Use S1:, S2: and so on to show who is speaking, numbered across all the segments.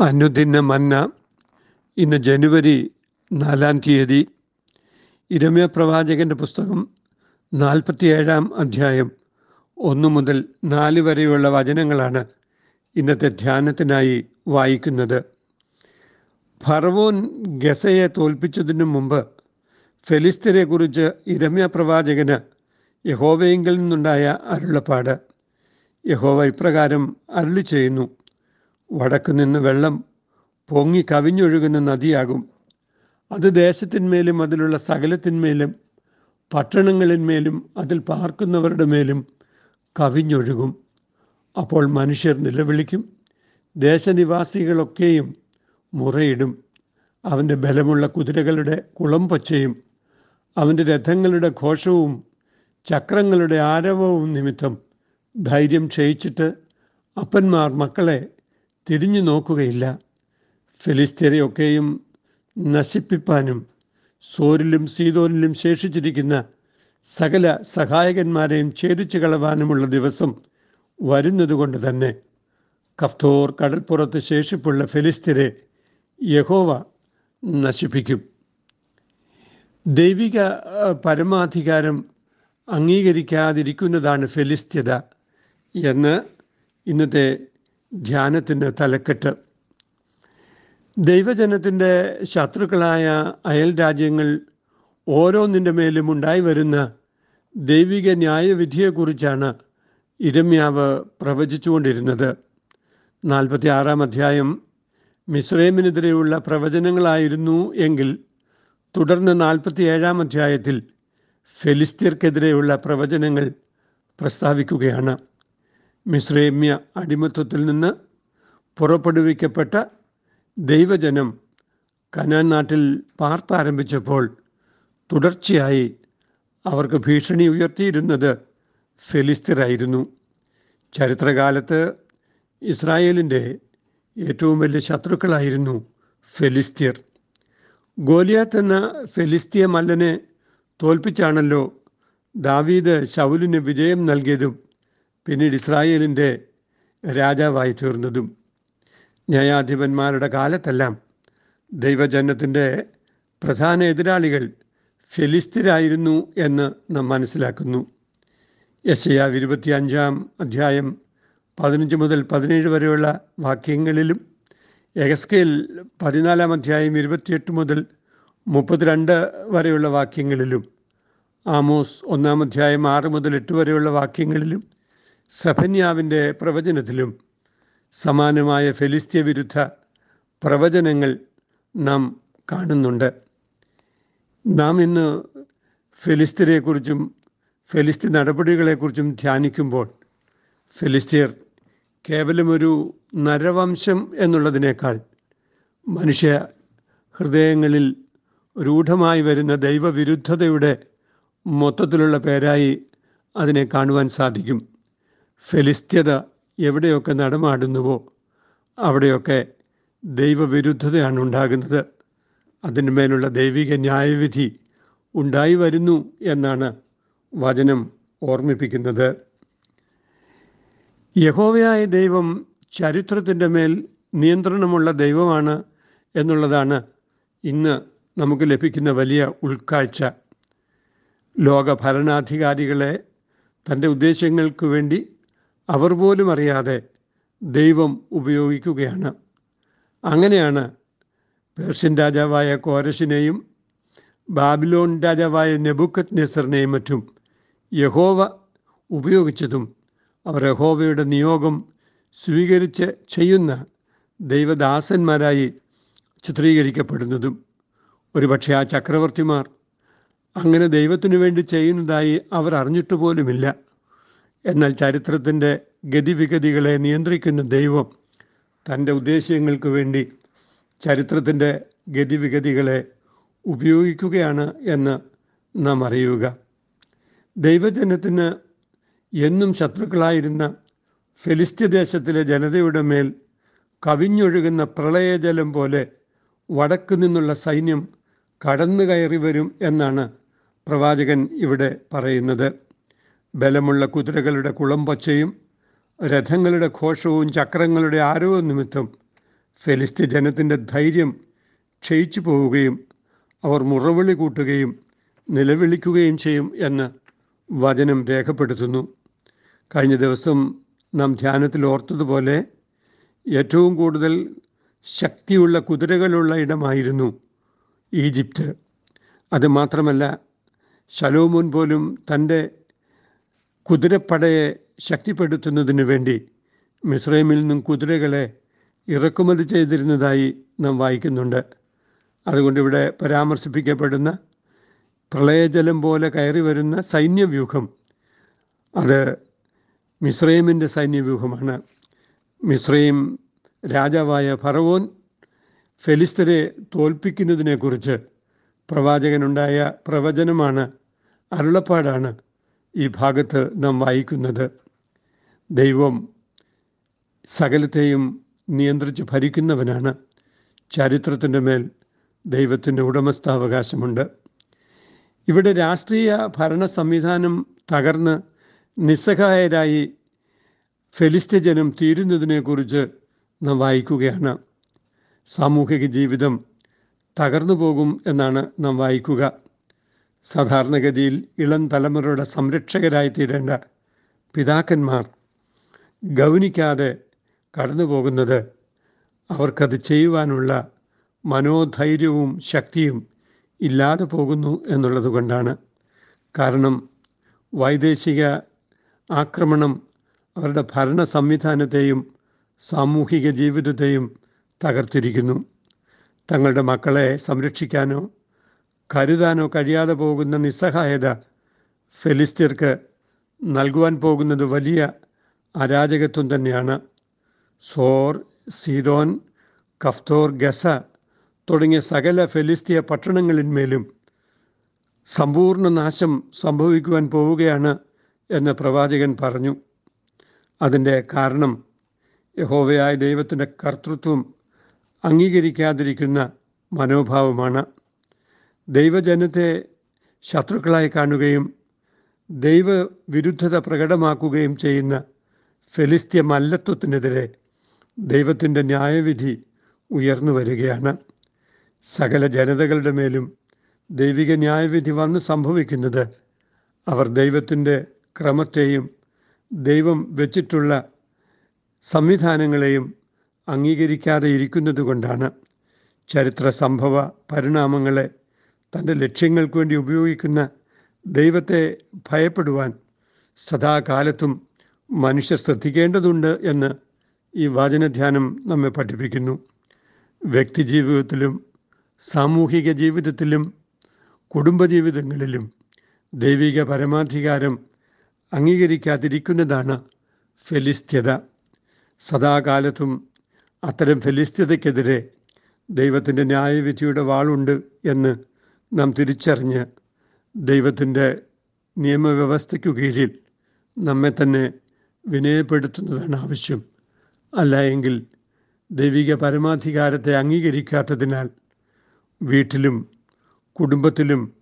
S1: അനുദിന മന്ന ഇന്ന് ജനുവരി നാലാം തീയതി ഇരമ്യ പ്രവാചകന്റെ പുസ്തകം നാൽപ്പത്തിയേഴാം അധ്യായം ഒന്ന് മുതൽ നാല് വരെയുള്ള വചനങ്ങളാണ് ഇന്നത്തെ ധ്യാനത്തിനായി വായിക്കുന്നത്. ഫറവോൻ ഗസയെ തോൽപ്പിച്ചതിനു മുമ്പ് ഫെലിസ്തരെക്കുറിച്ച് ഇരമ്യ പ്രവാചകന് യഹോവയെങ്കിൽ നിന്നുണ്ടായ അരുളപ്പാട്. യഹോവ ഇപ്രകാരം അരുളി ചെയ്യുന്നു വടക്കു നിന്ന് വെള്ളം പൊങ്ങി കവിഞ്ഞൊഴുകുന്ന നദിയാകും. അത് ദേശത്തിന്മേലും അതിലുള്ള സകലത്തിന്മേലും പട്ടണങ്ങളിന്മേലും അതിൽ പാർക്കുന്നവരുടെ മേലും കവിഞ്ഞൊഴുകും. അപ്പോൾ മനുഷ്യർ നിലവിളിക്കും ദേശനിവാസികളൊക്കെയും മുറയിടും. അവന്റെ ബലമുള്ള കുതിരകളുടെ കുളമ്പൊച്ചയും അവന്റെ രഥങ്ങളുടെ ഘോഷവും ചക്രങ്ങളുടെ ആരവവും നിമിത്തം ധൈര്യം ക്ഷയിച്ചിട്ട് അപ്പന്മാർ മക്കളെ തിരിഞ്ഞു നോക്കുകയില്ല. ഫിലിസ്തീനയൊക്കെയും നശിപ്പിപ്പാനും സോരിലും സീതോനിലും ശേഷിച്ചിരിക്കുന്ന സകല സഹായകന്മാരെയും ഛേദിച്ചു കളവാനുമുള്ള ദിവസം വരുന്നതുകൊണ്ട് തന്നെ കഫ്തോർ കടൽപ്പുറത്ത് ശേഷിപ്പുള്ള ഫിലിസ്തീനെ യഹോവ നശിപ്പിക്കും. ദൈവിക പരമാധികാരം അംഗീകരിക്കാതിരിക്കുന്നതാണ് ഫെലിസ്ത്യത എന്ന് ഇന്നത്തെ ധ്യാനത്തിന്റെ തലക്കെട്ട്. ദൈവജനത്തിന്റെ ശത്രുക്കളായ അയൽ രാജ്യങ്ങൾ ഓരോന്നിന്റെ മേലും ഉണ്ടായി വരുന്ന ദൈവിക ന്യായവിധിയെക്കുറിച്ചാണ് ഇരമ്യാവ് പ്രവചിച്ചുകൊണ്ടിരുന്നത്. നാൽപ്പത്തി ആറാം അധ്യായം. മിസ്രൈമിനെതിരെയുള്ള പ്രവചനങ്ങളായിരുന്നു എങ്കിൽ തുടർന്ന് നാൽപ്പത്തി ഏഴാം അധ്യായത്തിൽ ഫെലിസ്തീർക്കെതിരെയുള്ള പ്രവചനങ്ങൾ പ്രസ്താവിക്കുകയാണ്. മിസ്രൈമ്യ അടിമത്വത്തിൽ നിന്ന് പുറപ്പെടുവിക്കപ്പെട്ട ദൈവജനം കനാൻ നാട്ടിൽ പാർപ്പാരംഭിച്ചപ്പോൾ തുടർച്ചയായി അവർക്ക് ഭീഷണി ഉയർത്തിയിരുന്നത് ഫെലിസ്തീറായിരുന്നു ചരിത്രകാലത്ത് ഇസ്രായേലിന്റെ ഏറ്റവും വലിയ ശത്രുക്കളായിരുന്നു ഫെലിസ്തീർ. ഗോലിയാത്ത് എന്ന ഫെലിസ്തീയ മല്ലനെ തോൽപ്പിച്ചാണല്ലോ ദാവീദ് ശൗലിന് വിജയം നൽകിയതും പിന്നീട് ഇസ്രായേലിന്റെ രാജാവായി തീർന്നതും ന്യായാധിപന്മാരുടെ കാലത്തെല്ലാം ദൈവജനത്തിന്റെ പ്രധാന എതിരാളികൾ ഫെലിസ്തീരായിരുന്നു എന്ന് നാം മനസ്സിലാക്കുന്നു. യശയാവ് ഇരുപത്തി അഞ്ചാം അധ്യായം പതിനഞ്ച് മുതൽ പതിനേഴ് വരെയുള്ള വാക്യങ്ങളിലും എഗസ്കേൽ പതിനാലാം അധ്യായം ഇരുപത്തിയെട്ട് മുതൽ മുപ്പത്തിരണ്ട് വരെയുള്ള വാക്യങ്ങളിലും ആമോസ് ഒന്നാം അധ്യായം ആറ് മുതൽ എട്ട് വരെയുള്ള വാക്യങ്ങളിലും സഫന്യാവിന്റെ പ്രവചനത്തിലും സമാനമായ ഫെലിസ്ത്യ വിരുദ്ധ പ്രവചനങ്ങൾ നാം കാണുന്നുണ്ട്. നാം ഇന്ന് ഫെലിസ്തീനെക്കുറിച്ചും ഫെലിസ്തീൻ നടപടികളെക്കുറിച്ചും ധ്യാനിക്കുമ്പോൾ ഫെലിസ്തീർ കേവലമൊരു നരവംശം എന്നുള്ളതിനേക്കാൾ മനുഷ്യ ഹൃദയങ്ങളിൽ രൂഢമായി വരുന്ന ദൈവവിരുദ്ധതയുടെ മൊത്തത്തിലുള്ള പേരായി അതിനെ കാണുവാൻ സാധിക്കും. ഫെലിസ്ത്യത എവിടെയൊക്കെ നടമാടുന്നുവോ അവിടെയൊക്കെ ദൈവവിരുദ്ധതയാണ് ഉണ്ടാകുന്നത്. അതിന് മേലുള്ള ദൈവിക ന്യായവിധി ഉണ്ടായി വരുന്നു എന്നാണ് വചനം ഓർമ്മിപ്പിക്കുന്നത്. യഹോവയായ ദൈവം ചരിത്രത്തിന്റെ മേൽ നിയന്ത്രണമുള്ള ദൈവമാണ് എന്നുള്ളതാണ് ഇന്ന് നമുക്ക് ലഭിക്കുന്ന വലിയ ഉൾക്കാഴ്ച. ലോക ഭരണാധികാരികളെ തന്റെ ഉദ്ദേശങ്ങൾക്ക് വേണ്ടി അവർ പോലും അറിയാതെ ദൈവം ഉപയോഗിക്കുകയാണ്. അങ്ങനെയാണ് പേർഷ്യൻ രാജാവായ കോരശിനെയും ബാബിലോൺ രാജാവായ നെബുക്കത് നെസറിനെയും മറ്റും യഹോവ ഉപയോഗിച്ചതും അവർ യഹോവയുടെ നിയോഗം സ്വീകരിച്ച് ചെയ്യുന്ന ദൈവദാസന്മാരായി ചിത്രീകരിക്കപ്പെടുന്നതും. ഒരുപക്ഷെ ആ ചക്രവർത്തിമാർ അങ്ങനെ ദൈവത്തിനു വേണ്ടി ചെയ്യുന്നതായി അവർ അറിഞ്ഞിട്ട് പോലുമില്ല. എന്നാൽ ചരിത്രത്തിന്റെ ഗതിവിഗതികളെ നിയന്ത്രിക്കുന്ന ദൈവം തന്റെ ഉദ്ദേശ്യങ്ങൾക്ക് വേണ്ടി ചരിത്രത്തിന്റെ ഗതിവിഗതികളെ ഉപയോഗിക്കുകയാണ് എന്ന് നാം അറിയുക. ദൈവജനത്തിന് എന്നും ശത്രുക്കളായിരുന്ന ഫെലിസ്ത്യ ദേശത്തിലെ ജനതയുടെ മേൽ കവിഞ്ഞൊഴുകുന്ന പ്രളയജലം പോലെ വടക്കു നിന്നുള്ള സൈന്യം കടന്നു കയറി വരും എന്നാണ് പ്രവാചകൻ ഇവിടെ പറയുന്നത്. ബലമുള്ള കുതിരകളുടെ കുളമ്പൊച്ചയും രഥങ്ങളുടെ ഘോഷവും ചക്രങ്ങളുടെ ആരവവും നിമിത്തം ഫെലിസ്ത്യ ജനത്തിന്റെ ധൈര്യം ക്ഷയിച്ചു പോവുകയും അവർ മുറവിളി കൂട്ടുകയും നിലവിളിക്കുകയും ചെയ്യും എന്ന് വചനം രേഖപ്പെടുത്തുന്നു. കഴിഞ്ഞ ദിവസം നാം ധ്യാനത്തിൽ ഓർത്തതുപോലെ ഏറ്റവും കൂടുതൽ ശക്തിയുള്ള കുതിരകളുള്ള ഇടമായിരുന്നു ഈജിപ്റ്റ് അത് മാത്രമല്ല ശലോമോൻ പോലും തന്റെ കുതിരപ്പടയെ ശക്തിപ്പെടുത്തുന്നതിനു വേണ്ടി മിസ്രൈമിൽ നിന്നും കുതിരകളെ ഇറക്കുമതി ചെയ്തിരുന്നതായി നാം വായിക്കുന്നുണ്ട്. അതുകൊണ്ട് ഇവിടെ പരാമർശിപ്പിക്കപ്പെടുന്ന പ്രളയജലം പോലെ കയറി വരുന്ന സൈന്യവ്യൂഹം അത് മിസ്രൈമിന്റെ സൈന്യവ്യൂഹമാണ്. മിസ്രൈം രാജാവായ ഫറവോൻ ഫെലിസ്തരെ തോൽപ്പിക്കുന്നതിനെക്കുറിച്ച് പ്രവാചകനുണ്ടായ പ്രവചനമാണ് അരുളപ്പാടാണ്. ഈ ഭാഗത്ത് നാം വായിക്കുന്നത് ദൈവം സകലത്തെയും നിയന്ത്രിച്ച് ഭരിക്കുന്നവനാണ്. ചരിത്രത്തിന്റെ മേൽ ദൈവത്തിന്റെ ഉടമസ്ഥാവകാശമുണ്ട്. ഇവിടെ രാഷ്ട്രീയ ഭരണ സംവിധാനം തകർന്ന് നിസ്സഹായരായി ഫെലിസ്ത്യ ജനം തീരുന്നതിനെക്കുറിച്ച് നാം വായിക്കുകയാണ്. സാമൂഹിക ജീവിതം തകർന്നു പോകും എന്നാണ് നാം വായിക്കുക. സാധാരണഗതിയിൽ ഇളം തലമുറയുടെ സംരക്ഷകരായി തീരേണ്ട പിതാക്കന്മാർ ഗൗനിക്കാതെ കടന്നു പോകുന്നത് അവർക്കത് ചെയ്യുവാനുള്ള മനോധൈര്യവും ശക്തിയും ഇല്ലാതെ പോകുന്നു എന്നുള്ളത് കൊണ്ടാണ്. കാരണം വൈദേശിക ആക്രമണം അവരുടെ ഭരണ സംവിധാനത്തെയും സാമൂഹിക ജീവിതത്തെയും തകർത്തിരിക്കുന്നു. തങ്ങളുടെ മക്കളെ സംരക്ഷിക്കാനോ കരുതാനോ കഴിയാതെ പോകുന്ന നിസ്സഹായത ഫെലിസ്തീർക്ക് നൽകുവാൻ പോകുന്നത് വലിയ അരാജകത്വം തന്നെയാണ്. സോർ സീതോൻ കഫ്തോർ ഗസ തുടങ്ങിയ സകല ഫെലിസ്തീയ പട്ടണങ്ങളിന്മേലും സമ്പൂർണ നാശം സംഭവിക്കുവാൻ പോവുകയാണ് എന്ന് പ്രവാചകൻ പറഞ്ഞു. അതിന്റെ കാരണം യഹോവയായ ദൈവത്തിന്റെ കർത്തൃത്വം അംഗീകരിക്കാതിരിക്കുന്ന മനോഭാവമാണ്. ദൈവജനത്തെ ശത്രുക്കളായി കാണുകയും ദൈവവിരുദ്ധത പ്രകടമാക്കുകയും ചെയ്യുന്ന ഫെലിസ്ത്യ മല്ലത്വത്തിനെതിരെ ദൈവത്തിന്റെ ന്യായവിധി ഉയർന്നു വരികയാണ്. സകല ജനതകളുടെ മേലും ദൈവിക ന്യായവിധി വന്ന് സംഭവിക്കുന്നത് അവർ ദൈവത്തിന്റെ ക്രമത്തെയും ദൈവം വെച്ചിട്ടുള്ള സംവിധാനങ്ങളെയും അംഗീകരിക്കാതെ ഇരിക്കുന്നതുകൊണ്ടാണ്. ചരിത്ര സംഭവ പരിണാമങ്ങളെ തന്റെ ലക്ഷ്യങ്ങൾക്ക് വേണ്ടി ഉപയോഗിക്കുന്ന ദൈവത്തെ ഭയപ്പെടുവാൻ സദാകാലത്തും മനുഷ്യർ ശ്രദ്ധിക്കേണ്ടതുണ്ട് എന്ന് ഈ വചനധ്യാനം നമ്മെ പഠിപ്പിക്കുന്നു. വ്യക്തി ജീവിതത്തിലും സാമൂഹിക ജീവിതത്തിലും കുടുംബജീവിതങ്ങളിലും ദൈവിക പരമാധികാരം അംഗീകരിക്കാതിരിക്കുന്നതാണ് ഫെലിസ്ത്യത. സദാകാലത്തും അത്തരം ഫെലിസ്ത്യതയ്ക്കെതിരെ ദൈവത്തിന്റെ ന്യായവിധിയുടെ വാളുണ്ട് എന്ന് നാം തിരിച്ചറിഞ്ഞ് ദൈവത്തിന്റെ നിയമവ്യവസ്ഥയ്ക്കു കീഴിൽ നമ്മെ തന്നെ വിനയപ്പെടുത്തുന്നതാണ് ആവശ്യം. അല്ല എങ്കിൽ ദൈവിക പരമാധികാരത്തെ അംഗീകരിക്കാത്തതിനാൽ വീട്ടിലും കുടുംബത്തിലും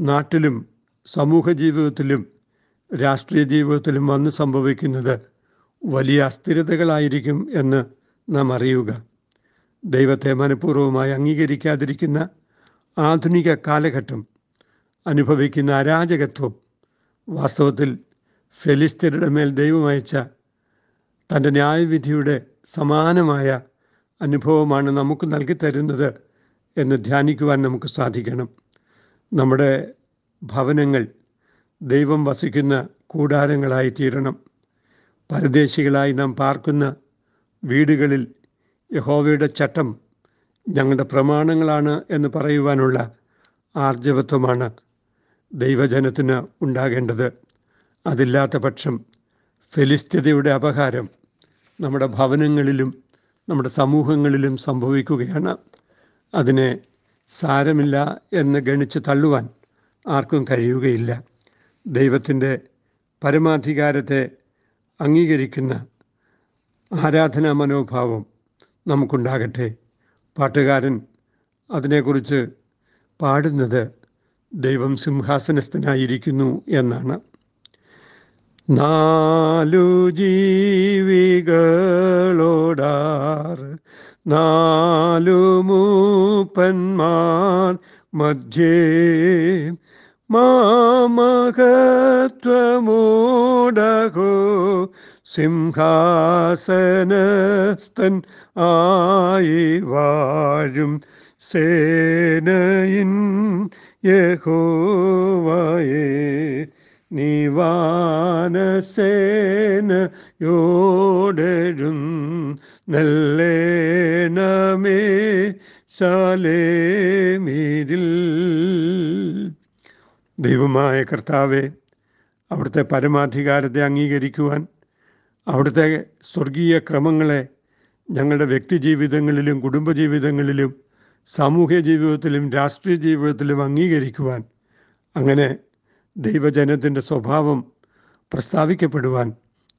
S1: നാട്ടിലും സമൂഹ ജീവിതത്തിലും രാഷ്ട്രീയ ജീവിതത്തിലും വന്ന് സംഭവിക്കുന്നത് വലിയ അസ്ഥിരതകളായിരിക്കും എന്ന് നാം അറിയുക. ദൈവത്തെ മനഃപൂർവമായി അംഗീകരിക്കാതിരിക്കുന്ന ആധുനിക കാലഘട്ടം അനുഭവിക്കുന്ന അരാജകത്വം വാസ്തവത്തിൽ ഫെലിസ്തീനയുടെ മേൽ ദൈവമയച്ച തന്റെ ന്യായവിധിയുടെ സമാനമായ അനുഭവമാണ് നമുക്ക് നൽകി തരുന്നത് എന്ന് ധ്യാനിക്കുവാൻ നമുക്ക് സാധിക്കണം. നമ്മുടെ ഭവനങ്ങൾ ദൈവം വസിക്കുന്ന കൂടാരങ്ങളായി തീരണം. പരദേശികളായി നാം പാർക്കുന്ന വീടുകളിൽ യഹോവയുടെ ചട്ടം ഞങ്ങളുടെ പ്രമാണങ്ങളാണ് എന്ന് പറയുവാനുള്ള ആർജവത്വമാണ് ദൈവജനത്തിന് ഉണ്ടാകേണ്ടത്. അതില്ലാത്ത പക്ഷം ഫെലിസ്ത്യതയുടെ അപഹാരം നമ്മുടെ ഭവനങ്ങളിലും നമ്മുടെ സമൂഹങ്ങളിലും സംഭവിക്കുകയാണ്. അതിനെ സാരമില്ല എന്ന് ഗണിച്ച് തള്ളുവാൻ ആർക്കും കഴിയുകയില്ല. ദൈവത്തിന്റെ പരമാധികാരത്തെ അംഗീകരിക്കുന്ന ആരാധനാ മനോഭാവം നമുക്കുണ്ടാകട്ടെ. പാട്ടുകാരൻ അതിനെക്കുറിച്ച് പാടുന്നത് ദൈവം സിംഹാസനസ്ഥനായിരിക്കുന്നു എന്നാണ്. നാലു ജീവികളോടാർ നാലു മൂപ്പന്മാർ മധ്യേ മാമഹത്വമൂടകോ സിംഹാസനസ്ഥൻ ആയി വാഴും സേനയിൻ യഹോവയേ. നിവാനസേനയോടെഴും നല്ലേണമേ ശാലേമീരിൽ. ദൈവമായ കർത്താവെ അവിടുത്തെ പരമാധികാരത്തെ അംഗീകരിക്കുവാൻ അവിടുത്തെ സ്വർഗീയ ക്രമങ്ങളെ ഞങ്ങളുടെ വ്യക്തിജീവിതങ്ങളിലും കുടുംബജീവിതങ്ങളിലും സാമൂഹ്യ ജീവിതത്തിലും രാഷ്ട്രീയ ജീവിതത്തിലും അംഗീകരിക്കുവാൻ അങ്ങനെ ദൈവജനത്തിന്റെ സ്വഭാവം പ്രസ്താവിക്കപ്പെടുവാൻ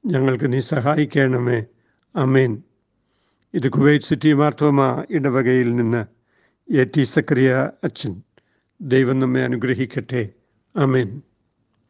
S1: ഞങ്ങൾക്ക് നീ സഹായിക്കണമേ. അമേൻ ഇത് കുവൈറ്റ് സിറ്റി മാർത്തോമ ഇടവകയിൽ നിന്ന് എ ടി സക്രിയ അച്ഛൻ. ദൈവം നമ്മെ അനുഗ്രഹിക്കട്ടെ. അമേൻ